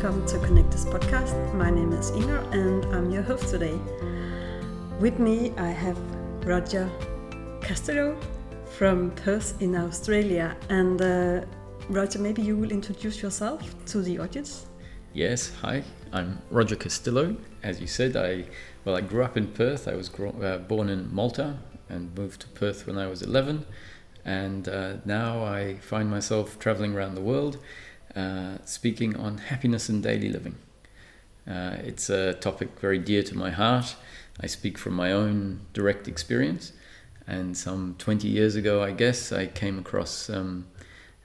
welcome to Connect This podcast. My name is Inger and I'm your host today. With me, I have Roger Castillo from Perth in Australia. And uh, Roger, maybe you will introduce yourself to the audience. Yes, hi, I'm Roger Castillo. As you said, I well, I grew up in Perth. I was gro- uh, born in Malta and moved to Perth when I was 11. And uh, now I find myself traveling around the world uh, speaking on happiness in daily living. Uh, it's a topic very dear to my heart. I speak from my own direct experience. And some 20 years ago, I guess, I came across um,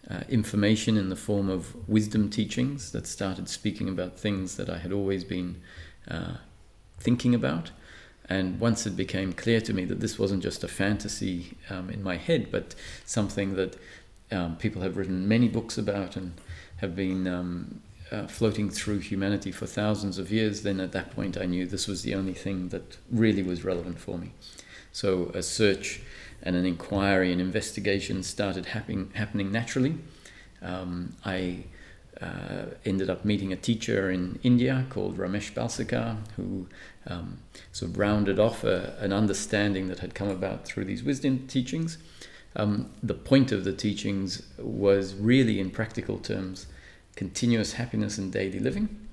uh, information in the form of wisdom teachings that started speaking about things that I had always been uh, thinking about. And once it became clear to me that this wasn't just a fantasy um, in my head, but something that um, people have written many books about and have been um, uh, floating through humanity for thousands of years, then at that point I knew this was the only thing that really was relevant for me. So a search and an inquiry and investigation started happening, happening naturally. Um, I uh, ended up meeting a teacher in India called Ramesh Balsekar, who um, sort of rounded off a, an understanding that had come about through these wisdom teachings. Um, the point of the teachings was really, in practical terms, continuous happiness in daily living,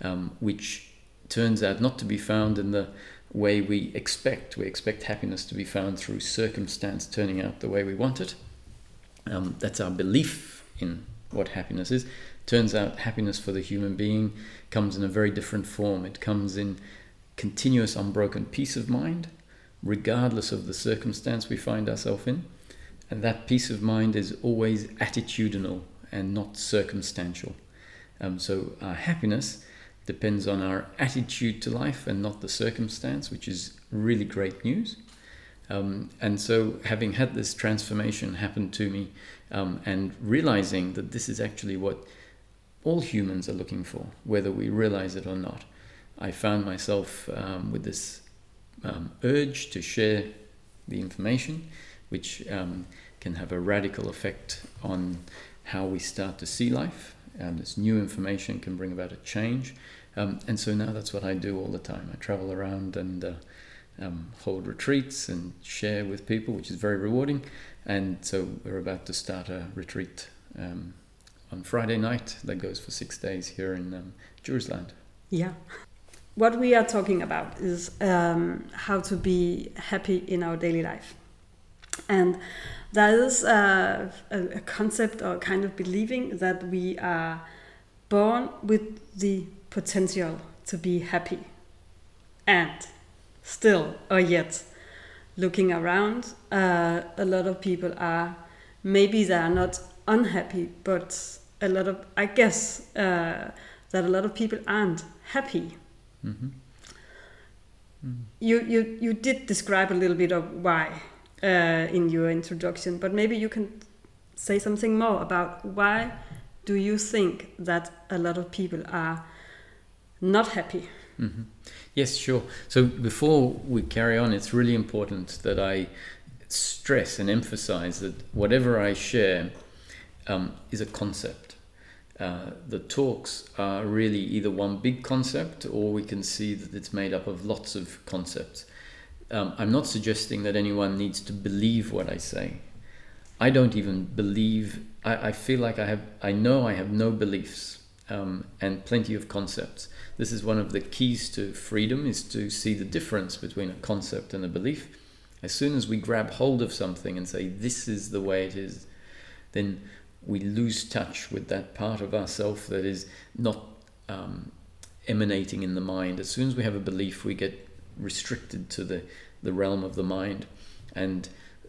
um, which turns out not to be found in the way we expect. We expect happiness to be found through circumstance turning out the way we want it. Um, that's our belief in what happiness is. Turns out happiness for the human being comes in a very different form. It comes in continuous, unbroken peace of mind, regardless of the circumstance we find ourselves in. And that peace of mind is always attitudinal and not circumstantial. Um, so our happiness depends on our attitude to life and not the circumstance, which is really great news. Um, and so, having had this transformation happen to me um, and realizing that this is actually what all humans are looking for, whether we realize it or not, I found myself um, with this um, urge to share the information, which um, can have a radical effect on how we start to see life. And this new information can bring about a change. Um, and so now that's what I do all the time. I travel around and uh, um, hold retreats and share with people, which is very rewarding. And so we're about to start a retreat um, on Friday night that goes for six days here in um, Jerusalem. Yeah. What we are talking about is um, how to be happy in our daily life. And there is a, a, concept or kind of believing that we are born with the potential to be happy. And still, or yet, looking around, uh, a lot of people are maybe they are not unhappy, but a lot of I guess uh, that a lot of people aren't happy. Mm-hmm. Mm-hmm. You you you did describe a little bit of why uh, in your introduction, but maybe you can say something more about why do you think that a lot of people are not happy? Mm-hmm. Yes, sure. So before we carry on, it's really important that I stress and emphasize that whatever I share um, is a concept. Uh, the talks are really either one big concept or we can see that it's made up of lots of concepts. Um, I'm not suggesting that anyone needs to believe what I say. I don't even believe, I, I feel like I have, I know I have no beliefs um, and plenty of concepts. This is one of the keys to freedom is to see the difference between a concept and a belief. As soon as we grab hold of something and say, this is the way it is, then we lose touch with that part of ourself that is not um, emanating in the mind. As soon as we have a belief, we get restricted to the, the realm of the mind. And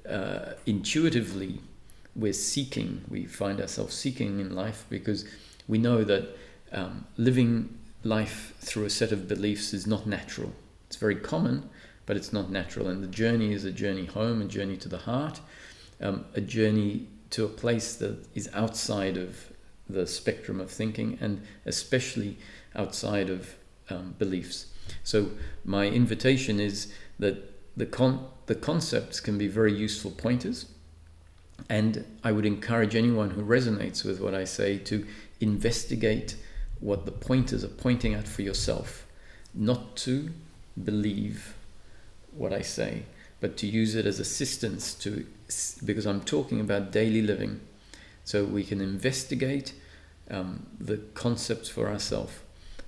uh, intuitively, we're seeking, we find ourselves seeking in life because we know that um, living life through a set of beliefs is not natural. It's very common, but it's not natural. And the journey is a journey home, a journey to the heart, um, a journey to a place that is outside of the spectrum of thinking and especially outside of um, beliefs. So, my invitation is that the, con- the concepts can be very useful pointers. And I would encourage anyone who resonates with what I say to investigate what the pointers are pointing at for yourself, not to believe what I say, but to use it as assistance to, because I'm talking about daily living, so we can investigate um, the concepts for ourselves.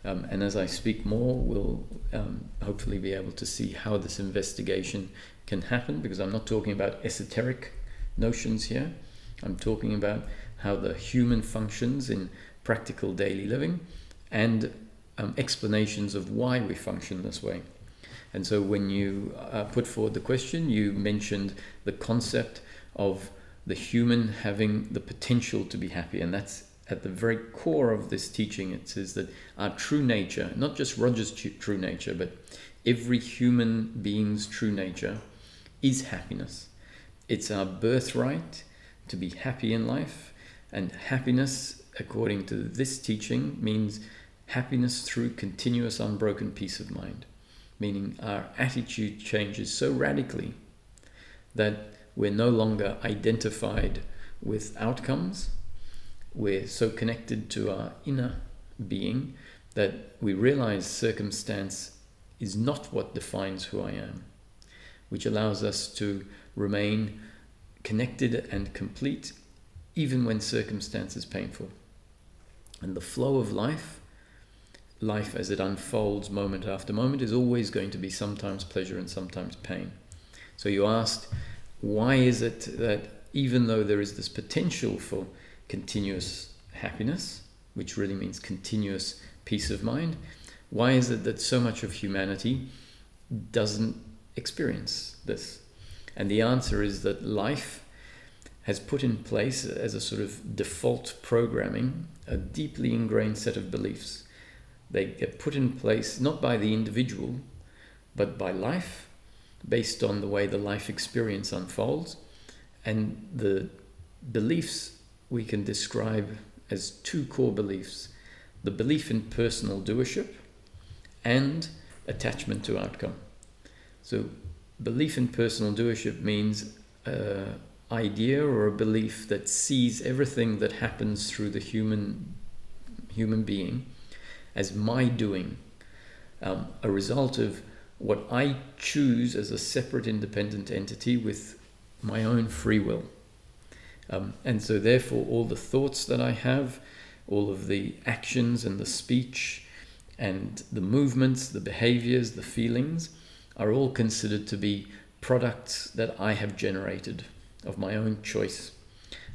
Um, and as I speak more, we'll um, hopefully be able to see how this investigation can happen because I'm not talking about esoteric notions here. I'm talking about how the human functions in practical daily living and um, explanations of why we function this way. And so when you uh, put forward the question, you mentioned the concept of the human having the potential to be happy, and that's at the very core of this teaching, it says that our true nature, not just Roger's true nature, but every human being's true nature, is happiness. It's our birthright to be happy in life, and happiness, according to this teaching, means happiness through continuous unbroken peace of mind, meaning our attitude changes so radically that we're no longer identified with outcomes we're so connected to our inner being that we realize circumstance is not what defines who I am, which allows us to remain connected and complete even when circumstance is painful. And the flow of life, life as it unfolds moment after moment, is always going to be sometimes pleasure and sometimes pain. So you asked, why is it that even though there is this potential for continuous happiness, which really means continuous peace of mind. Why is it that so much of humanity doesn't experience this? And the answer is that life has put in place as a sort of default programming a deeply ingrained set of beliefs. They get put in place not by the individual, but by life, based on the way the life experience unfolds. And the beliefs we can describe as two core beliefs the belief in personal doership and attachment to outcome. So, belief in personal doership means an idea or a belief that sees everything that happens through the human human being as my doing, um, a result of what I choose as a separate independent entity with my own free will. Um, and so, therefore, all the thoughts that I have, all of the actions and the speech and the movements, the behaviors, the feelings are all considered to be products that I have generated of my own choice.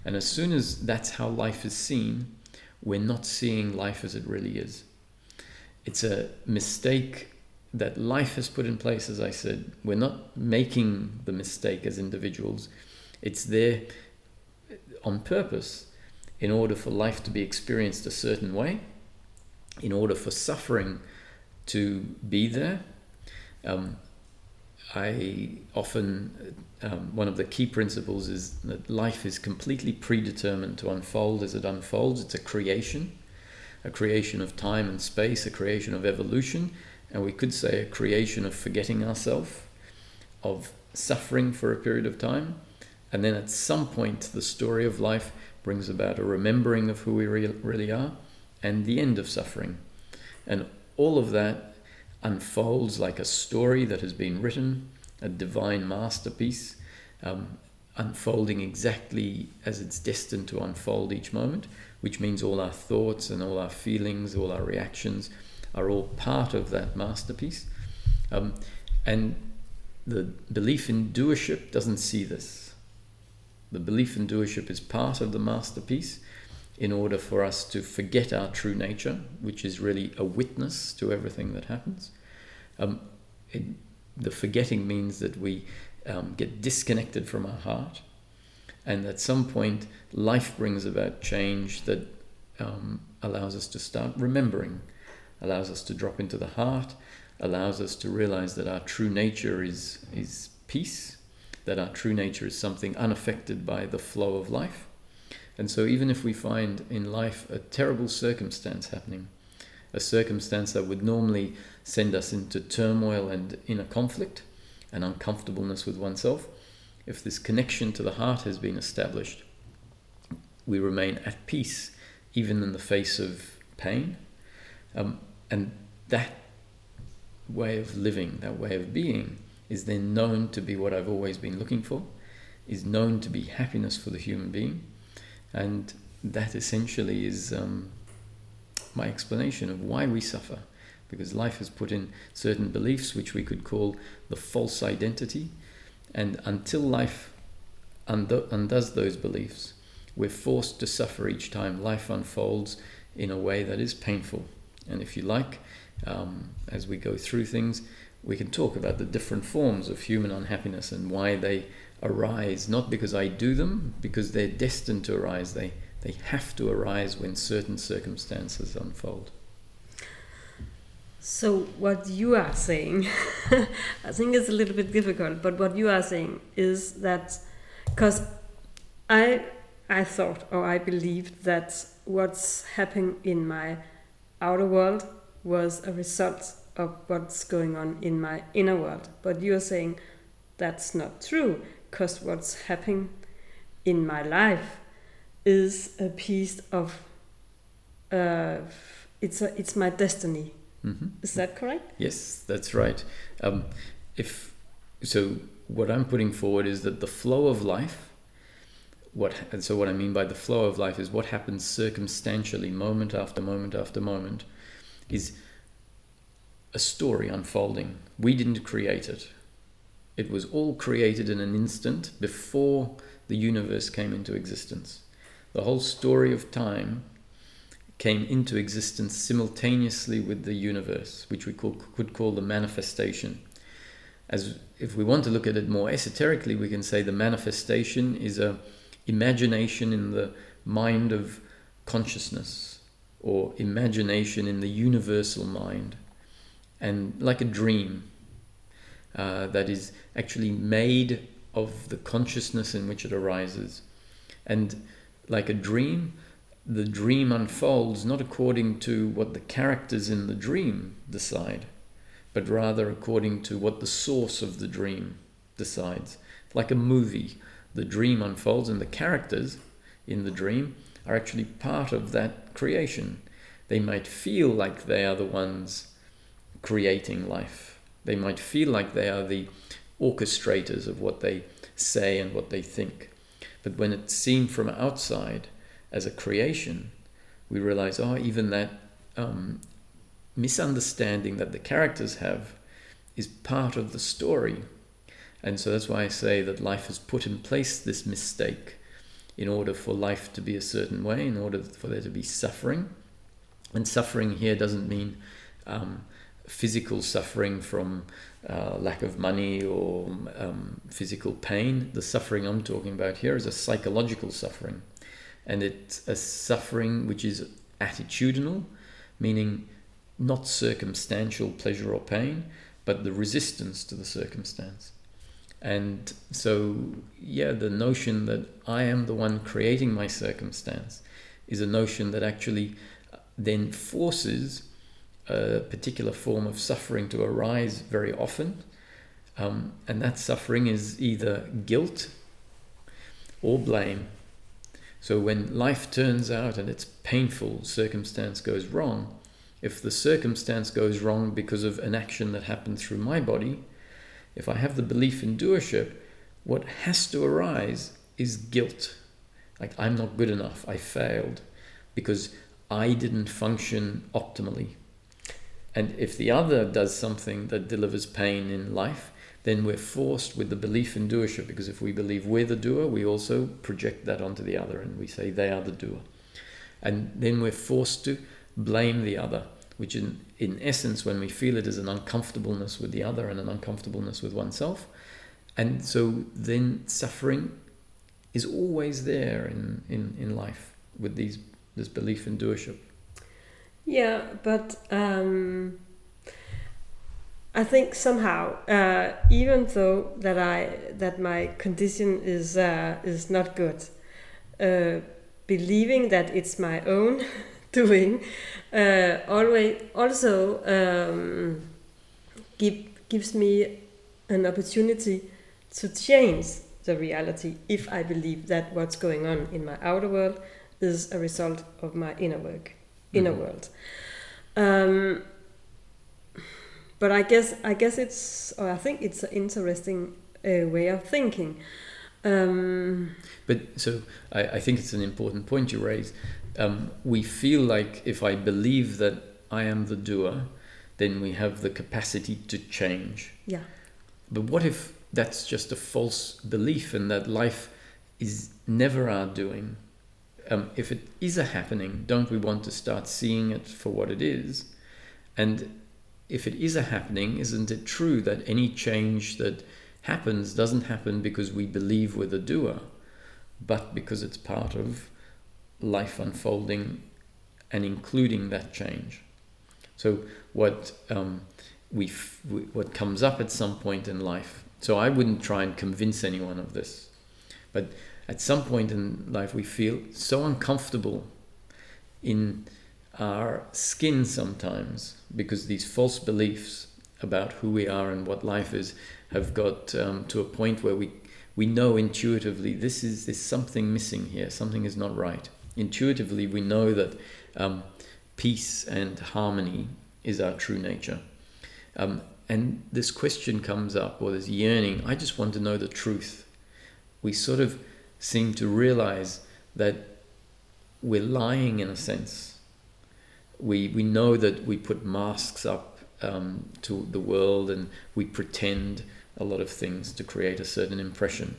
And as soon as that's how life is seen, we're not seeing life as it really is. It's a mistake that life has put in place, as I said. We're not making the mistake as individuals, it's there on purpose in order for life to be experienced a certain way, in order for suffering to be there. Um, I often, um, one of the key principles is that life is completely predetermined to unfold as it unfolds. It's a creation, a creation of time and space, a creation of evolution, and we could say a creation of forgetting ourselves, of suffering for a period of time, and then at some point, the story of life brings about a remembering of who we re- really are and the end of suffering. And all of that unfolds like a story that has been written, a divine masterpiece, um, unfolding exactly as it's destined to unfold each moment, which means all our thoughts and all our feelings, all our reactions are all part of that masterpiece. Um, and the belief in doership doesn't see this. The belief in doership is part of the masterpiece in order for us to forget our true nature, which is really a witness to everything that happens. Um, it, the forgetting means that we um, get disconnected from our heart, and at some point, life brings about change that um, allows us to start remembering, allows us to drop into the heart, allows us to realize that our true nature is, is peace that our true nature is something unaffected by the flow of life. And so, even if we find in life a terrible circumstance happening, a circumstance that would normally send us into turmoil and inner conflict and uncomfortableness with oneself, if this connection to the heart has been established, we remain at peace even in the face of pain, Um, and that way of living, that way of being, is then known to be what I've always been looking for, is known to be happiness for the human being. And that essentially is um, my explanation of why we suffer. Because life has put in certain beliefs which we could call the false identity. And until life undo- undoes those beliefs, we're forced to suffer each time life unfolds in a way that is painful. And if you like, um, as we go through things, we can talk about the different forms of human unhappiness and why they arise, not because I do them, because they're destined to arise. They, they have to arise when certain circumstances unfold. So, what you are saying, I think it's a little bit difficult, but what you are saying is that because I, I thought or I believed that what's happening in my outer world was a result of what's going on in my inner world. But you're saying that's not true because what's happening in my life is a piece of uh, it's a, it's my destiny. Mm-hmm. Is that correct? Yes, that's right. Um, if so, what I'm putting forward is that the flow of life. What and so what I mean by the flow of life is what happens circumstantially, moment after moment after moment, is a story unfolding. We didn't create it. It was all created in an instant before the universe came into existence. The whole story of time came into existence simultaneously with the universe, which we call, could call the manifestation. As if we want to look at it more esoterically, we can say the manifestation is a imagination in the mind of consciousness or imagination in the universal mind and like a dream uh, that is actually made of the consciousness in which it arises and like a dream the dream unfolds not according to what the characters in the dream decide, but rather according to what the source of the dream decides. Like a movie, the dream unfolds, and the characters in the dream are actually part of that creation. They might feel like they are the ones creating life, they might feel like they are the orchestrators of what they say and what they think. But when it's seen from outside, as a creation, we realize, oh, even that um, misunderstanding that the characters have is part of the story. And so that's why I say that life has put in place this mistake in order for life to be a certain way, in order for there to be suffering. And suffering here doesn't mean um, physical suffering from uh, lack of money or um, physical pain. The suffering I'm talking about here is a psychological suffering and it's a suffering which is attitudinal, meaning not circumstantial pleasure or pain, but the resistance to the circumstance. And so, yeah, the notion that I am the one creating my circumstance is a notion that actually then forces a particular form of suffering to arise very often. Um, and that suffering is either guilt or blame. So when life turns out and its painful circumstance goes wrong, if the circumstance goes wrong because of an action that happened through my body, if I have the belief in doership, what has to arise is guilt. Like I'm not good enough, I failed because I didn't function optimally. And if the other does something that delivers pain in life, then we're forced with the belief in doership because if we believe we're the doer, we also project that onto the other and we say they are the doer. And then we're forced to blame the other, which in, in essence, when we feel it, is an uncomfortableness with the other and an uncomfortableness with oneself. And so then suffering is always there in, in, in life with these this belief in doership. Yeah, but um, I think somehow, uh, even though that I that my condition is uh, is not good, uh, believing that it's my own doing, uh, always also um, give, gives me an opportunity to change the reality if I believe that what's going on in my outer world is a result of my inner work, inner mm -hmm. world. Um, but I guess I guess it's or I think it's an interesting uh, way of thinking. Um, but so I, I, think it's an important point you raise. Um, we feel like if I believe that I am the doer, then we have the capacity to change. Yeah. But what if that's just a false belief and that life is never our doing? Um, if it is a happening, don't we want to start seeing it for what it is? And if it is a happening, isn't it true that any change that happens doesn't happen because we believe we're the doer, but because it's part of life unfolding and including that change? So what um, we f- what comes up at some point in life. So I wouldn't try and convince anyone of this, but at some point in life we feel so uncomfortable in our skin sometimes because these false beliefs about who we are and what life is have got um, to a point where we we know intuitively this is there's something missing here something is not right intuitively we know that um, peace and harmony is our true nature. Um, and this question comes up, or this yearning, I just want to know the truth. We sort of seem to realize that we're lying in a sense. We, we know that we put masks up um, to the world and we pretend a lot of things to create a certain impression.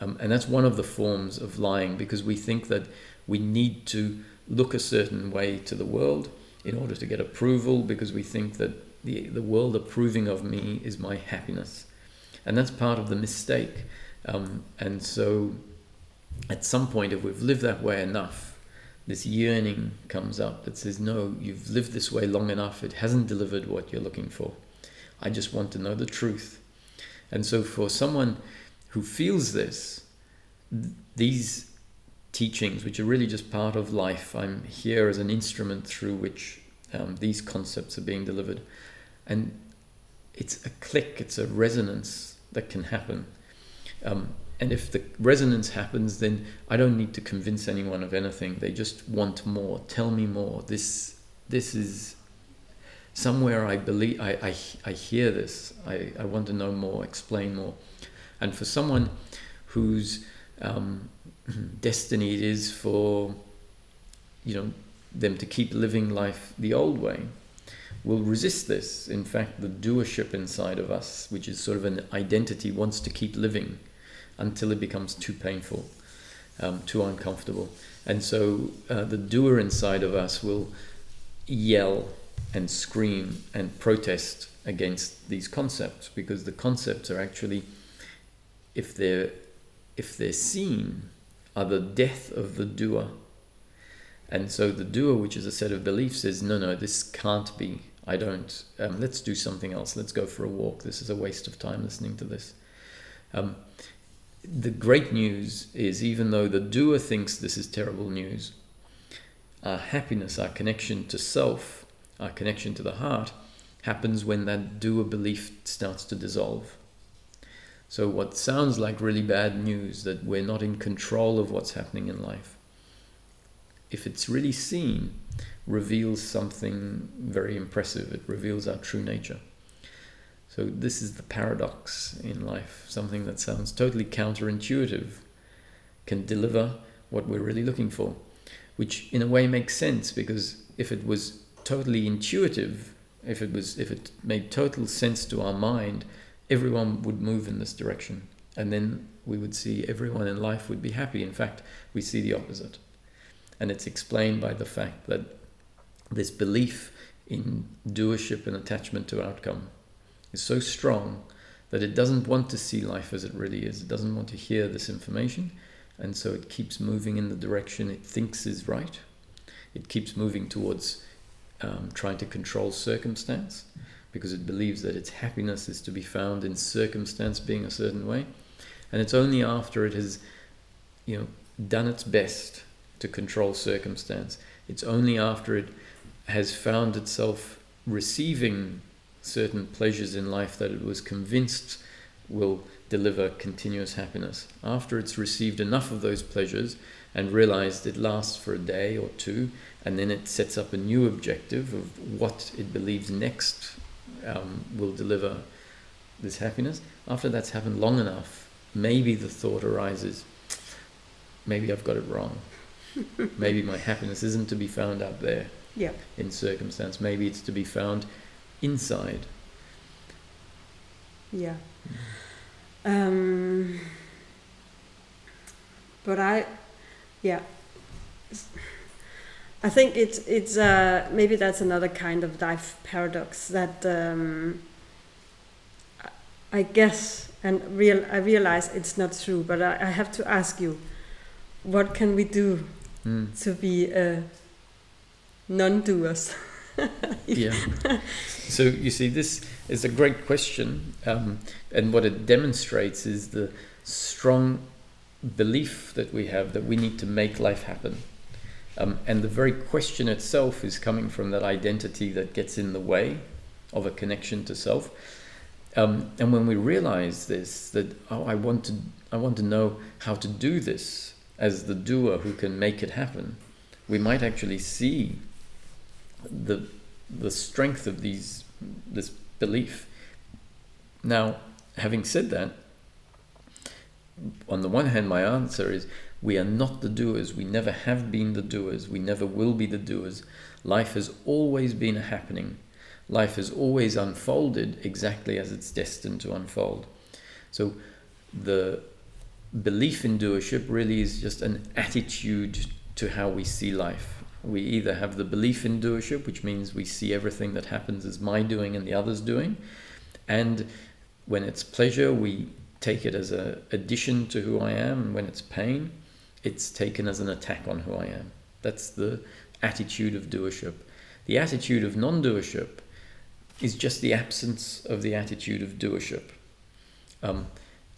Um, and that's one of the forms of lying because we think that we need to look a certain way to the world in order to get approval because we think that the, the world approving of me is my happiness. And that's part of the mistake. Um, and so at some point, if we've lived that way enough, this yearning comes up that says, No, you've lived this way long enough. It hasn't delivered what you're looking for. I just want to know the truth. And so, for someone who feels this, these teachings, which are really just part of life. I'm here as an instrument through which um, these concepts are being delivered. And it's a click, it's a resonance that can happen. Um, and if the resonance happens, then I don't need to convince anyone of anything. They just want more. Tell me more. This, this is somewhere I believe, I, I, I hear this. I, I want to know more, explain more. And for someone whose um, destiny it is for you know them to keep living life the old way will resist this in fact the doership inside of us which is sort of an identity wants to keep living until it becomes too painful um, too uncomfortable and so uh, the doer inside of us will yell and scream and protest against these concepts because the concepts are actually if they're if they're seen are the death of the doer. And so the doer, which is a set of beliefs, says, no, no, this can't be. I don't. Um, let's do something else. Let's go for a walk. This is a waste of time listening to this. Um, the great news is, even though the doer thinks this is terrible news, our happiness, our connection to self, our connection to the heart, happens when that doer belief starts to dissolve. So, what sounds like really bad news that we're not in control of what's happening in life, if it's really seen, reveals something very impressive. It reveals our true nature. So, this is the paradox in life. Something that sounds totally counterintuitive can deliver what we're really looking for, which in a way makes sense because if it was totally intuitive, if it was if it made total sense to our mind, everyone would move in this direction. And then we would see everyone in life would be happy. In fact, we see the opposite. And it's explained by the fact that this belief in doership and attachment to outcome is so strong that it doesn't want to see life as it really is. It doesn't want to hear this information. And so it keeps moving in the direction it thinks is right. It keeps moving towards um, trying to control circumstance because it believes that its happiness is to be found in circumstance being a certain way. And it's only after it has, you know, done its best to control circumstance, it's only after it has found itself receiving certain pleasures in life that it was convinced will deliver continuous happiness. After it's received enough of those pleasures and realized it lasts for a day or two, and then it sets up a new objective of what it believes next um, will deliver this happiness. After that's happened long enough, maybe the thought arises, maybe I've got it wrong. maybe my happiness isn't to be found out there Yeah. in circumstance. Maybe it's to be found inside. Yeah. Um, but I, yeah. I think it's it's uh, maybe that's another kind of life paradox that um, I- I guess and real I realize it's not true, but I, I have to ask you, what can we do Mm. to be uh, non-doers? yeah. So you see, this is a great question, um, and what it demonstrates is the strong belief that we have that we need to make life happen. Um, and the very question itself is coming from that identity that gets in the way of a connection to self. Um, and when we realize this, that oh, I want to, I want to know how to do this as the doer who can make it happen, we might actually see the the strength of these this belief. Now, having said that, on the one hand, my answer is we are not the doers. We never have been the doers. We never will be the doers. Life has always been a happening. Life has always unfolded exactly as it's destined to unfold. So, the belief in doership really is just an attitude to how we see life. We either have the belief in doership, which means we see everything that happens as my doing and the other's doing, and when it's pleasure, we take it as an addition to who I am, and when it's pain, it's taken as an attack on who I am. That's the attitude of doership. The attitude of non doership is just the absence of the attitude of doership. Um,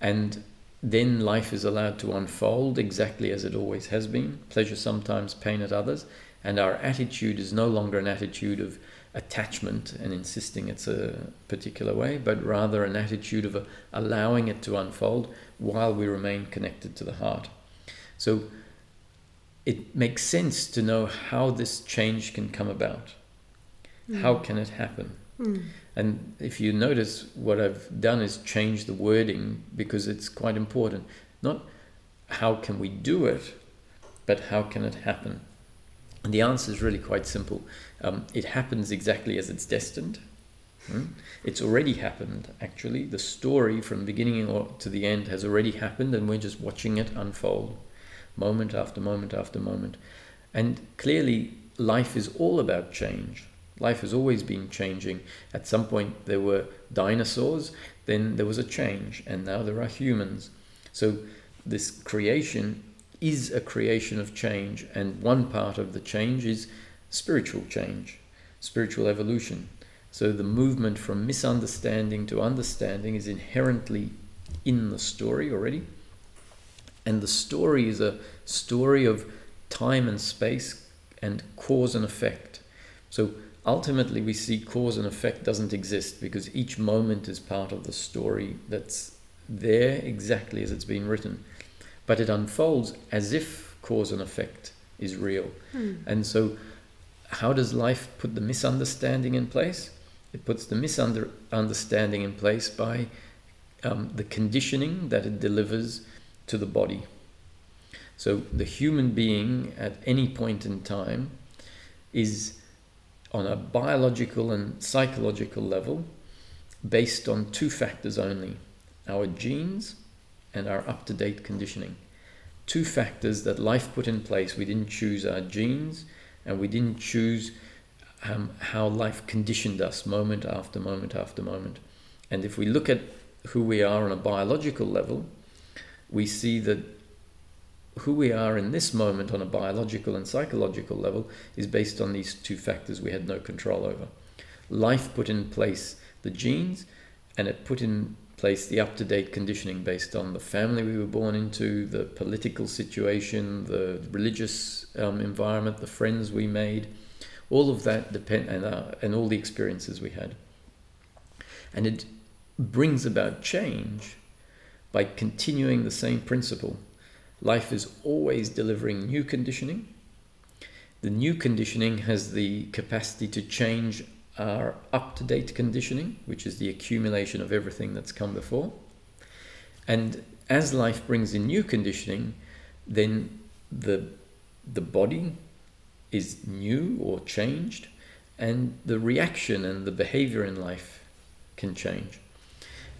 and then life is allowed to unfold exactly as it always has been pleasure sometimes, pain at others. And our attitude is no longer an attitude of attachment and insisting it's a particular way, but rather an attitude of allowing it to unfold while we remain connected to the heart. So it makes sense to know how this change can come about. How can it happen? Hmm. And if you notice, what I've done is change the wording because it's quite important. Not how can we do it, but how can it happen? And the answer is really quite simple. Um, it happens exactly as it's destined. Hmm? It's already happened, actually. The story from beginning to the end has already happened, and we're just watching it unfold moment after moment after moment. And clearly, life is all about change. Life has always been changing. At some point, there were dinosaurs, then there was a change, and now there are humans. So, this creation is a creation of change, and one part of the change is spiritual change, spiritual evolution. So, the movement from misunderstanding to understanding is inherently in the story already. And the story is a story of time and space and cause and effect. So, ultimately we see cause and effect doesn't exist because each moment is part of the story that's there exactly as it's been written but it unfolds as if cause and effect is real. Hmm. and so how does life put the misunderstanding in place? It puts the misunderstanding in place by um, the conditioning that it delivers to the body. So the human being at any point in time is on a biological and psychological level based on two factors only our genes and our up to date conditioning. Two factors that life put in place. We didn't choose our genes and we didn't choose um, how life conditioned us moment after moment after moment. And if we look at who we are on a biological level, we see that who we are in this moment on a biological and psychological level is based on these two factors we had no control over. Life put in place the genes and it put in place the up to date conditioning based on the family we were born into, the political situation, the religious um, environment, the friends we made. All of that depend and, uh, and all the experiences we had. And it brings about change by continuing the same principle life is always delivering new conditioning. The new conditioning has the capacity to change our up to date conditioning, which is the accumulation of everything that's come before. And as life brings in new conditioning, then the, the body is new or changed, and the reaction and the behavior in life can change.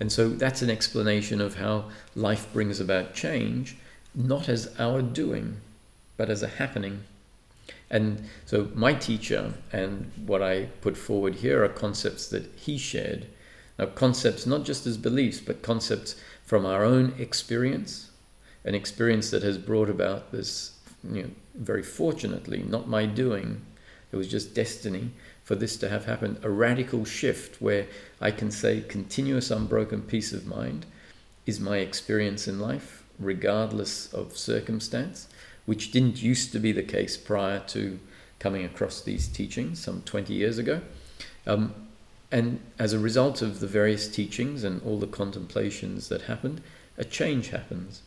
And so that's an explanation of how life brings about change, not as our doing, but as a happening. And so my teacher and what I put forward here are concepts that he shared. Now, concepts not just as beliefs, but concepts from our own experience, an experience that has brought about this, you know, very fortunately, not my doing, it was just destiny for this to have happened. A radical shift where I can say continuous unbroken peace of mind is my experience in life, regardless of circumstance, which didn't used to be the case prior to coming across these teachings some 20 years ago. Um, and as a result of the various teachings and all the contemplations that happened, a change happens.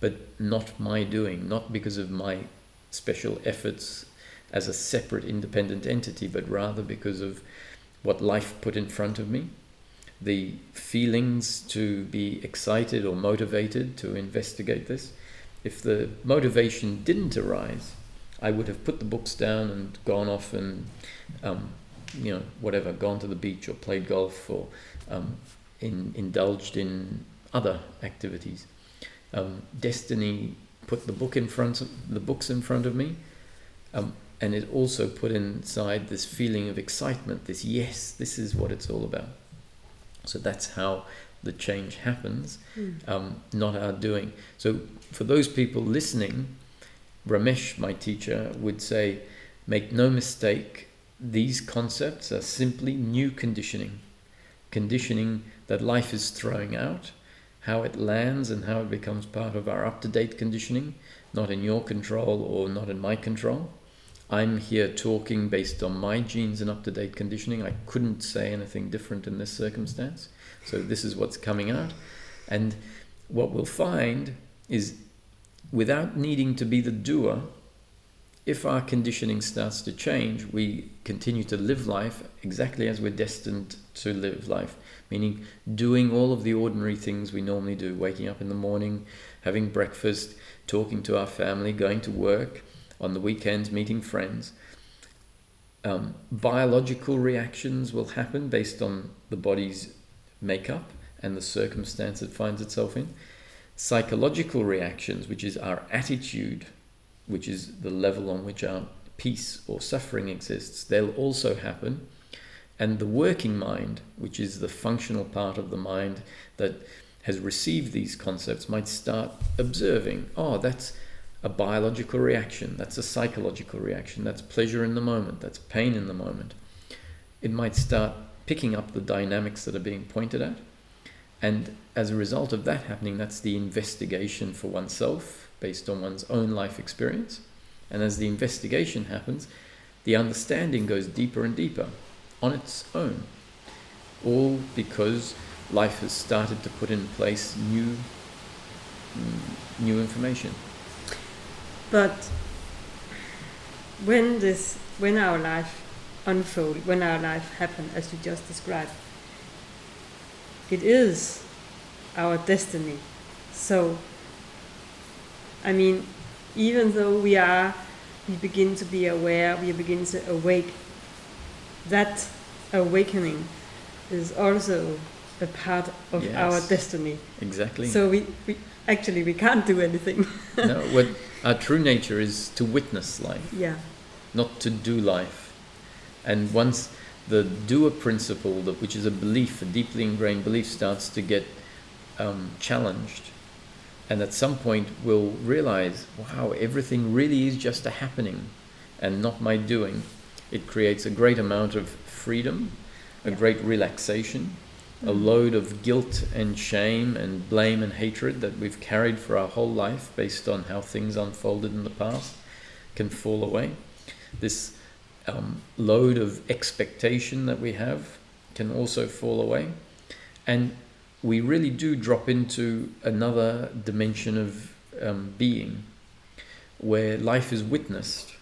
But not my doing, not because of my special efforts as a separate independent entity, but rather because of what life put in front of me, the feelings to be excited or motivated to investigate this. If the motivation didn't arise, I would have put the books down and gone off and, um, you know, whatever, gone to the beach or played golf or um, in, indulged in other activities. Um, destiny put the book in front of the books in front of me. Um, and it also put inside this feeling of excitement this yes this is what it's all about so that's how the change happens mm. um, not our doing so for those people listening ramesh my teacher would say make no mistake these concepts are simply new conditioning conditioning that life is throwing out how it lands and how it becomes part of our up-to-date conditioning not in your control or not in my control I'm here talking based on my genes and up to date conditioning. I couldn't say anything different in this circumstance. So, this is what's coming out. And what we'll find is without needing to be the doer, if our conditioning starts to change, we continue to live life exactly as we're destined to live life, meaning doing all of the ordinary things we normally do waking up in the morning, having breakfast, talking to our family, going to work on the weekends, meeting friends. Um, biological reactions will happen based on the body's makeup and the circumstance it finds itself in. Psychological reactions, which is our attitude, which is the level on which our peace or suffering exists, they'll also happen. And the working mind, which is the functional part of the mind that has received these concepts, might start observing, oh, that's a biological reaction, that's a psychological reaction, that's pleasure in the moment, that's pain in the moment. It might start picking up the dynamics that are being pointed at. And as a result of that happening, that's the investigation for oneself based on one's own life experience. And as the investigation happens, the understanding goes deeper and deeper on its own. All because life has started to put in place new, mm, new information. But when this, when our life unfold, when our life happen, as you just described, it is our destiny. So, I mean, even though we are, we begin to be aware, we begin to awake, that awakening is also a part of yes, our destiny. Exactly. So we, we actually we can't do anything. no, what our true nature is to witness life. Yeah. Not to do life. And once the doer principle, which is a belief, a deeply ingrained belief, starts to get um, challenged, and at some point we'll realize, wow, everything really is just a happening, and not my doing. It creates a great amount of freedom, a yeah. great relaxation, a load of guilt and shame and blame and hatred that we've carried for our whole life based on how things unfolded in the past can fall away. This um, load of expectation that we have can also fall away. And we really do drop into another dimension of um, being where life is witnessed.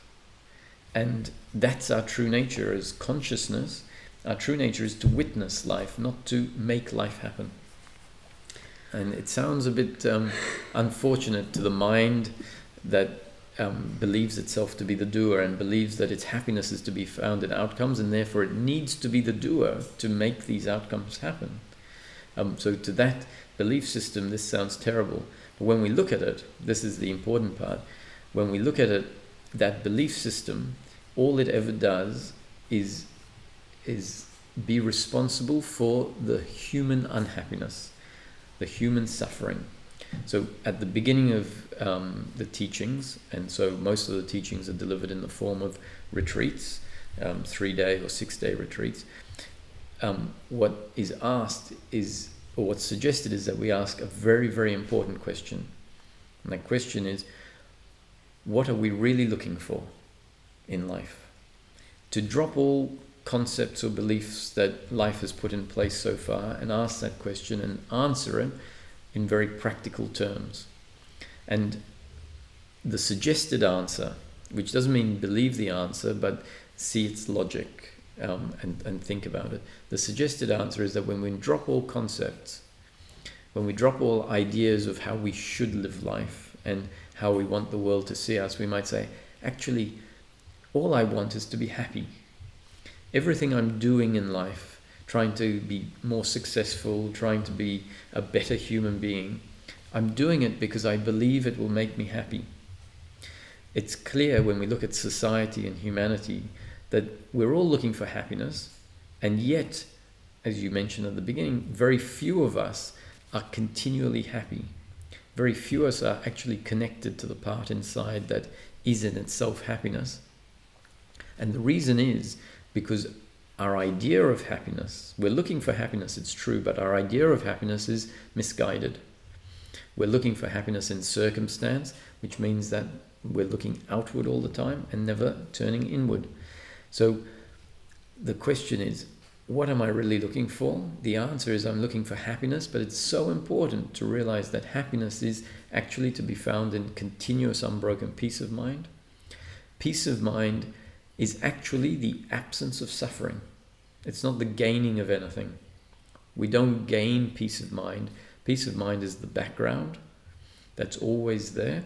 And that's our true nature as consciousness. Our true nature is to witness life, not to make life happen. And it sounds a bit um, unfortunate to the mind that um, believes itself to be the doer and believes that its happiness is to be found in outcomes, and therefore it needs to be the doer to make these outcomes happen. Um, so, to that belief system, this sounds terrible. But when we look at it, this is the important part. When we look at it, that belief system, all it ever does is is be responsible for the human unhappiness the human suffering. So at the beginning of um, the teachings, and so most of the teachings are delivered in the form of retreats, um, three day or six day retreats. Um, what is asked is, or what's suggested is that we ask a very, very important question. And that question is, what are we really looking for in life? To drop all concepts or beliefs that life has put in place so far and ask that question and answer it in very practical terms. And the suggested answer, which doesn't mean believe the answer, but see its logic um, and, and think about it. The suggested answer is that when we drop all concepts, when we drop all ideas of how we should live life and how we want the world to see us, we might say, actually, all I want is to be happy everything I'm doing in life, trying to be more successful, trying to be a better human being, I'm doing it because I believe it will make me happy. It's clear when we look at society and humanity that we're all looking for happiness, and yet, as you mentioned at the beginning, very few of us are continually happy. Very few of us are actually connected to the part inside that is in itself happiness. And the reason is because our idea of happiness, we're looking for happiness, it's true, but our idea of happiness is misguided. We're looking for happiness in circumstance, which means that we're looking outward all the time and never turning inward. So the question is, what am I really looking for? The answer is I'm looking for happiness, but it's so important to realize that happiness is actually to be found in continuous unbroken peace of mind. Peace of mind is actually the absence of suffering. It's not the gaining of anything. We don't gain peace of mind. Peace of mind is the background that's always there,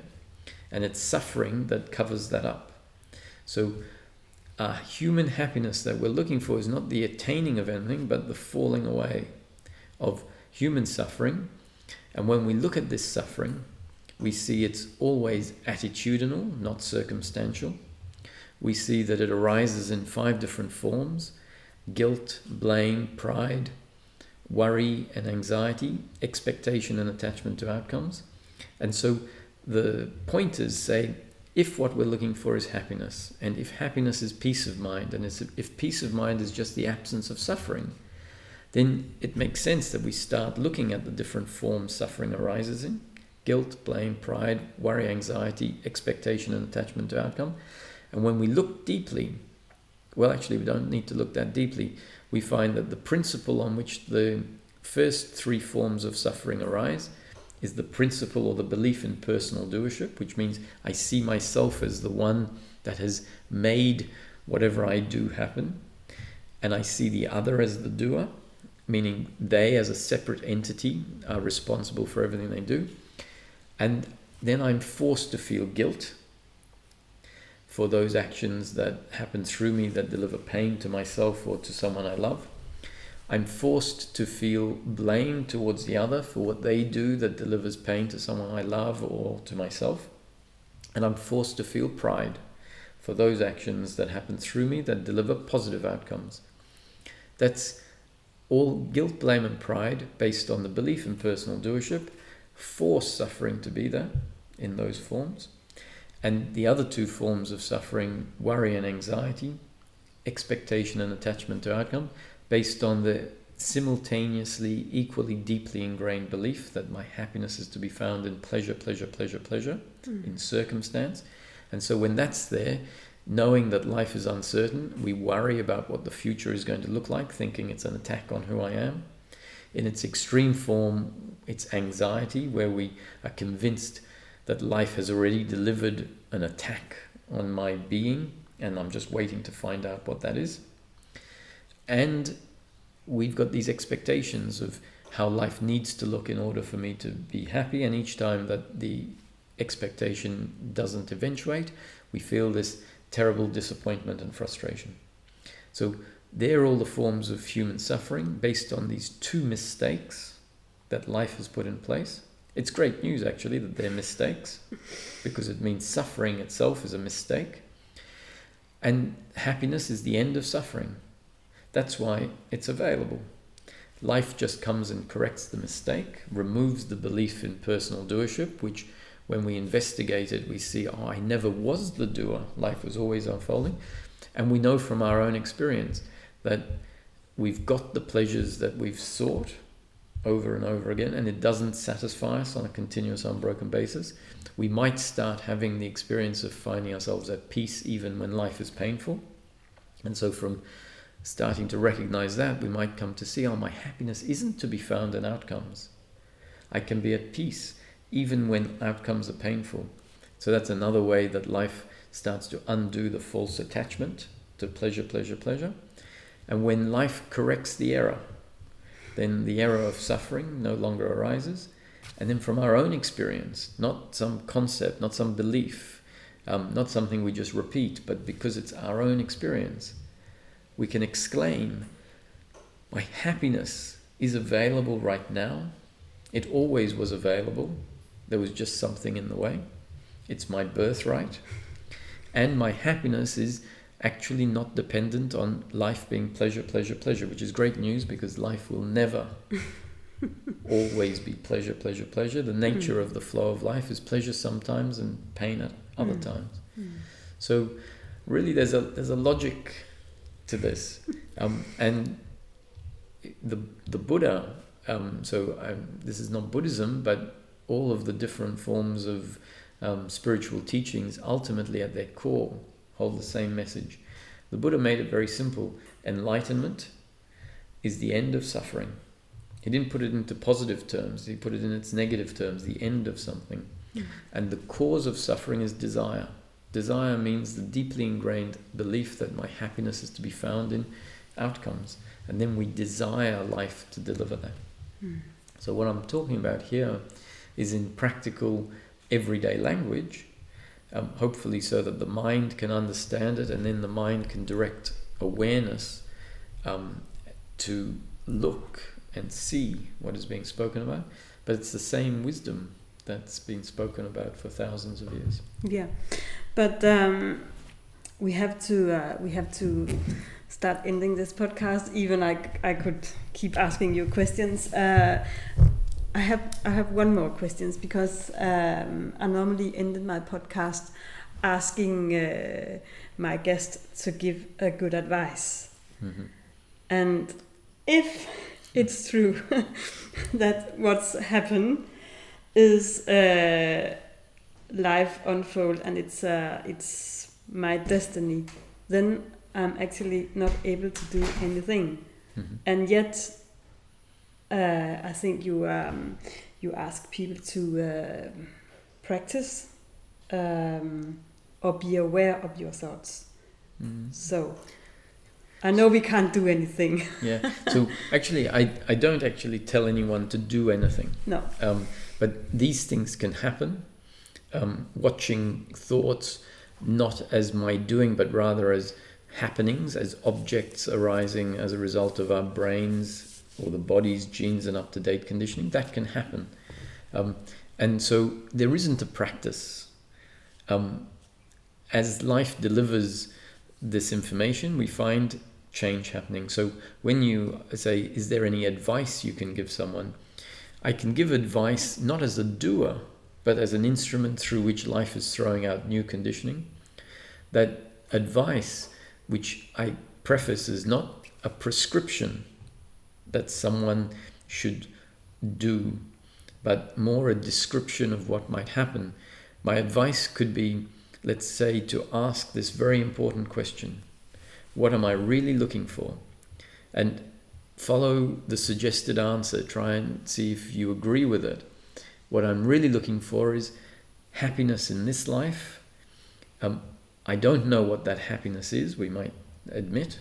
and it's suffering that covers that up. So, uh, human happiness that we're looking for is not the attaining of anything, but the falling away of human suffering. And when we look at this suffering, we see it's always attitudinal, not circumstantial we see that it arises in five different forms guilt, blame, pride, worry and anxiety, expectation and attachment to outcomes. And so the pointers say if what we're looking for is happiness, and if happiness is peace of mind, and if peace of mind is just the absence of suffering, then it makes sense that we start looking at the different forms suffering arises in guilt, blame, pride, worry, anxiety, expectation, and attachment to outcome. And when we look deeply, well, actually, we don't need to look that deeply. We find that the principle on which the first three forms of suffering arise is the principle or the belief in personal doership, which means I see myself as the one that has made whatever I do happen, and I see the other as the doer, meaning they as a separate entity are responsible for everything they do. And then I'm forced to feel guilt for those actions that happen through me that deliver pain to myself or to someone I love. I'm forced to feel blame towards the other for what they do that delivers pain to someone I love or to myself. And I'm forced to feel pride for those actions that happen through me that deliver positive outcomes. That's all guilt, blame, and pride based on the belief in personal doership force suffering to be there in those forms. And the other two forms of suffering, worry and anxiety, expectation and attachment to outcome, based on the simultaneously, equally deeply ingrained belief that my happiness is to be found in pleasure, pleasure, pleasure, pleasure, mm. in circumstance. And so when that's there, knowing that life is uncertain, we worry about what the future is going to look like, thinking it's an attack on who I am. In its extreme form, it's anxiety, where we are convinced that life has already delivered an attack on my being, and I'm just waiting to find out what that is. And we've got these expectations of how life needs to look in order for me to be happy, and each time that the expectation doesn't eventuate, we feel this terrible disappointment and frustration. So, they're all the forms of human suffering based on these two mistakes that life has put in place. It's great news, actually, that they're mistakes because it means suffering itself is a mistake. And happiness is the end of suffering. That's why it's available. Life just comes and corrects the mistake, removes the belief in personal doership, which when we investigate it, we see, oh, I never was the doer. Life was always unfolding. And we know from our own experience that we've got the pleasures that we've sought over and over again, and it doesn't satisfy us on a continuous, unbroken basis. We might start having the experience of finding ourselves at peace even when life is painful. And so, from starting to recognize that, we might come to see, oh, my happiness isn't to be found in outcomes. I can be at peace even when outcomes are painful. So, that's another way that life starts to undo the false attachment to pleasure, pleasure, pleasure. And when life corrects the error, then the error of suffering no longer arises. And then from our own experience, not some concept, not some belief, um, not something we just repeat, but because it's our own experience, we can exclaim, My happiness is available right now. It always was available. There was just something in the way. It's my birthright. And my happiness is actually not dependent on life being pleasure, pleasure, pleasure, which is great news because life will never always be pleasure, pleasure, pleasure. The nature mm. of the flow of life is pleasure sometimes and pain at other mm. times. Mm. So really there's a there's a logic to this. Um, and the the Buddha, um, so um, this is not Buddhism, but all of the different forms of um, spiritual teachings ultimately at their core hold the same message. The Buddha made it very simple. Enlightenment is the end of suffering. He didn't put it into positive terms, he put it in its negative terms, the end of something. Mm. And the cause of suffering is desire. Desire means the deeply ingrained belief that my happiness is to be found in outcomes. And then we desire life to deliver that. Mm. So, what I'm talking about here is in practical, everyday language um, hopefully so that the mind can understand it and then the mind can direct awareness um, to look and see what is being spoken about. But it's the same wisdom that's been spoken about for thousands of years. Yeah, but um, we have to uh, we have to start ending this podcast. Even I I could keep asking you questions. Uh, I have I have one more questions because um, I normally ended my podcast asking uh, my guest to give a good advice, mm-hmm. and if it's true that what's happened is uh, life unfold and it's uh, it's my destiny, then I'm actually not able to do anything, mm-hmm. and yet uh, I think you um, you ask people to uh, practice um, or be aware of your thoughts. Mm. So I know we can't do anything. yeah. So actually, I I don't actually tell anyone to do anything. No. Um, but these things can happen. Um, watching thoughts not as my doing, but rather as happenings, as objects arising as a result of our brains or the body's genes and up to date conditioning, that can happen. Um, and so there isn't a practice. Um, as life delivers this information, we find change happening. So when you say, Is there any advice you can give someone? I can give advice not as a doer, but as an instrument through which life is throwing out new conditioning. That advice, which I preface, is not a prescription that someone should do, but more a description of what might happen. My advice could be let's say, to ask this very important question What am I really looking for? And follow the suggested answer. Try and see if you agree with it. What I'm really looking for is happiness in this life. Um, I don't know what that happiness is, we might admit,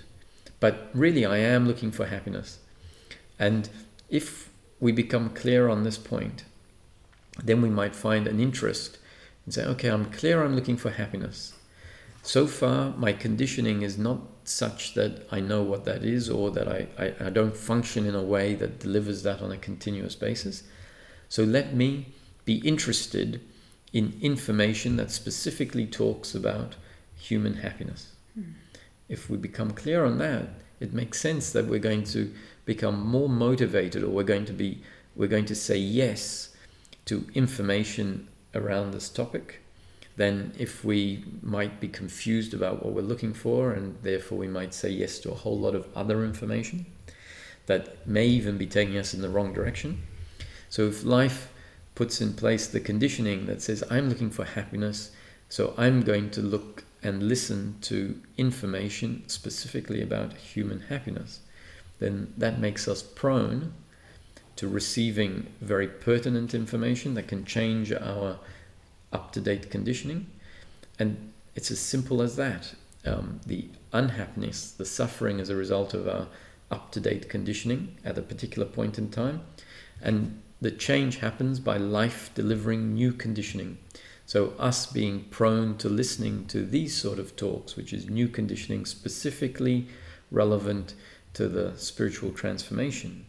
but really I am looking for happiness. And if we become clear on this point, then we might find an interest and say, okay, I'm clear I'm looking for happiness. So far, my conditioning is not such that I know what that is or that I, I, I don't function in a way that delivers that on a continuous basis. So let me be interested in information that specifically talks about human happiness. Mm. If we become clear on that, it makes sense that we're going to become more motivated or we're going to be we're going to say yes to information around this topic than if we might be confused about what we're looking for and therefore we might say yes to a whole lot of other information that may even be taking us in the wrong direction. So if life puts in place the conditioning that says, I'm looking for happiness, so I'm going to look and listen to information specifically about human happiness, then that makes us prone to receiving very pertinent information that can change our up to date conditioning. And it's as simple as that. Um, the unhappiness, the suffering as a result of our up to date conditioning at a particular point in time. And the change happens by life delivering new conditioning. So, us being prone to listening to these sort of talks, which is new conditioning specifically relevant to the spiritual transformation,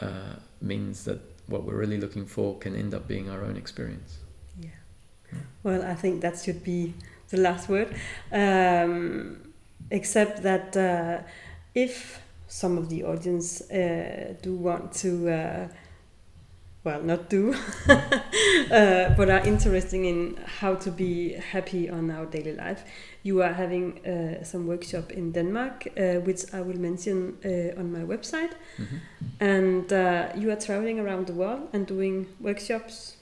uh, means that what we're really looking for can end up being our own experience. Yeah. Well, I think that should be the last word. Um, except that uh, if some of the audience uh, do want to uh, well, not do, uh, but are interested in how to be happy on our daily life. You are having uh, some workshop in Denmark, uh, which I will mention uh, on my website, mm-hmm. and uh, you are traveling around the world and doing workshops.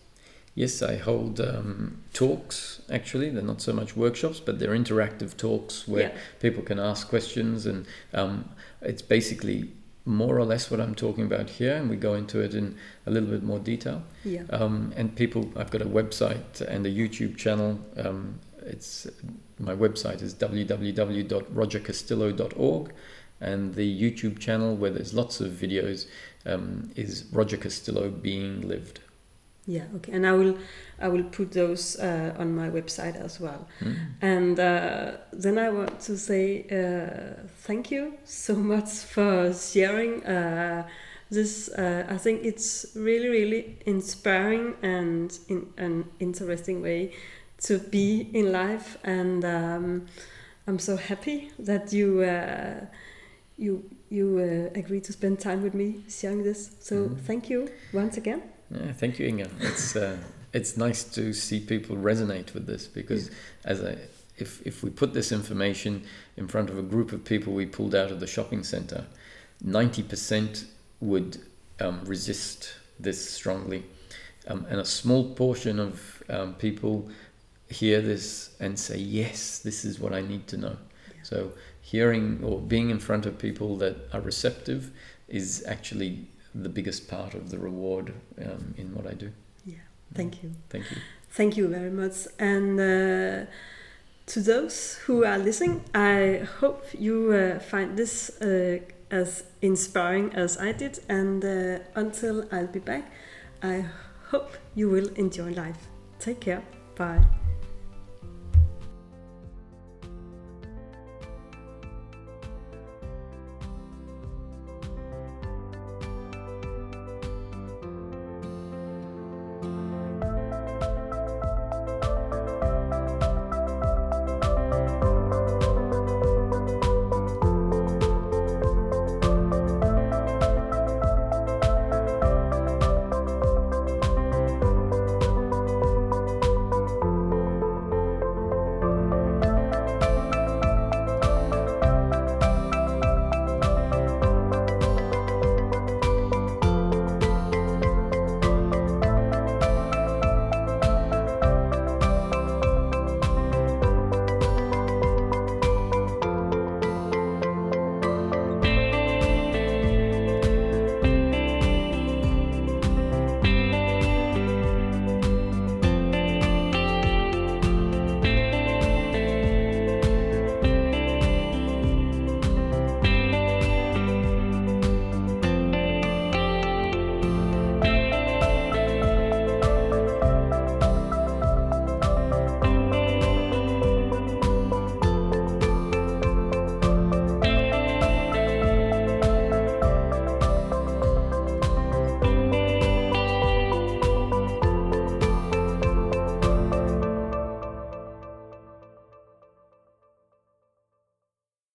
Yes, I hold um, talks. Actually, they're not so much workshops, but they're interactive talks where yeah. people can ask questions, and um, it's basically more or less what I'm talking about here, and we go into it in a little bit more detail. Yeah. Um, and people, I've got a website and a YouTube channel. Um, it's my website is www.rogercastillo.org, and the YouTube channel where there's lots of videos um, is Roger Castillo Being Lived. Yeah, okay, and I will I will put those uh, on my website as well. Mm. And uh, then I want to say uh, thank you so much for sharing uh, this. Uh, I think it's really really inspiring and in an interesting way to be in life, and um, I'm so happy that you uh, you you agreed to spend time with me sharing this. So mm. thank you once again. Yeah, thank you, Inga. It's uh, it's nice to see people resonate with this because yeah. as I if if we put this information in front of a group of people we pulled out of the shopping center, ninety percent would um, resist this strongly, um, and a small portion of um, people hear this and say, "Yes, this is what I need to know." Yeah. So hearing or being in front of people that are receptive is actually the biggest part of the reward um, in what I do. Yeah, thank you. Thank you. Thank you very much. And uh, to those who are listening, I hope you uh, find this uh, as inspiring as I did. And uh, until I'll be back, I hope you will enjoy life. Take care. Bye.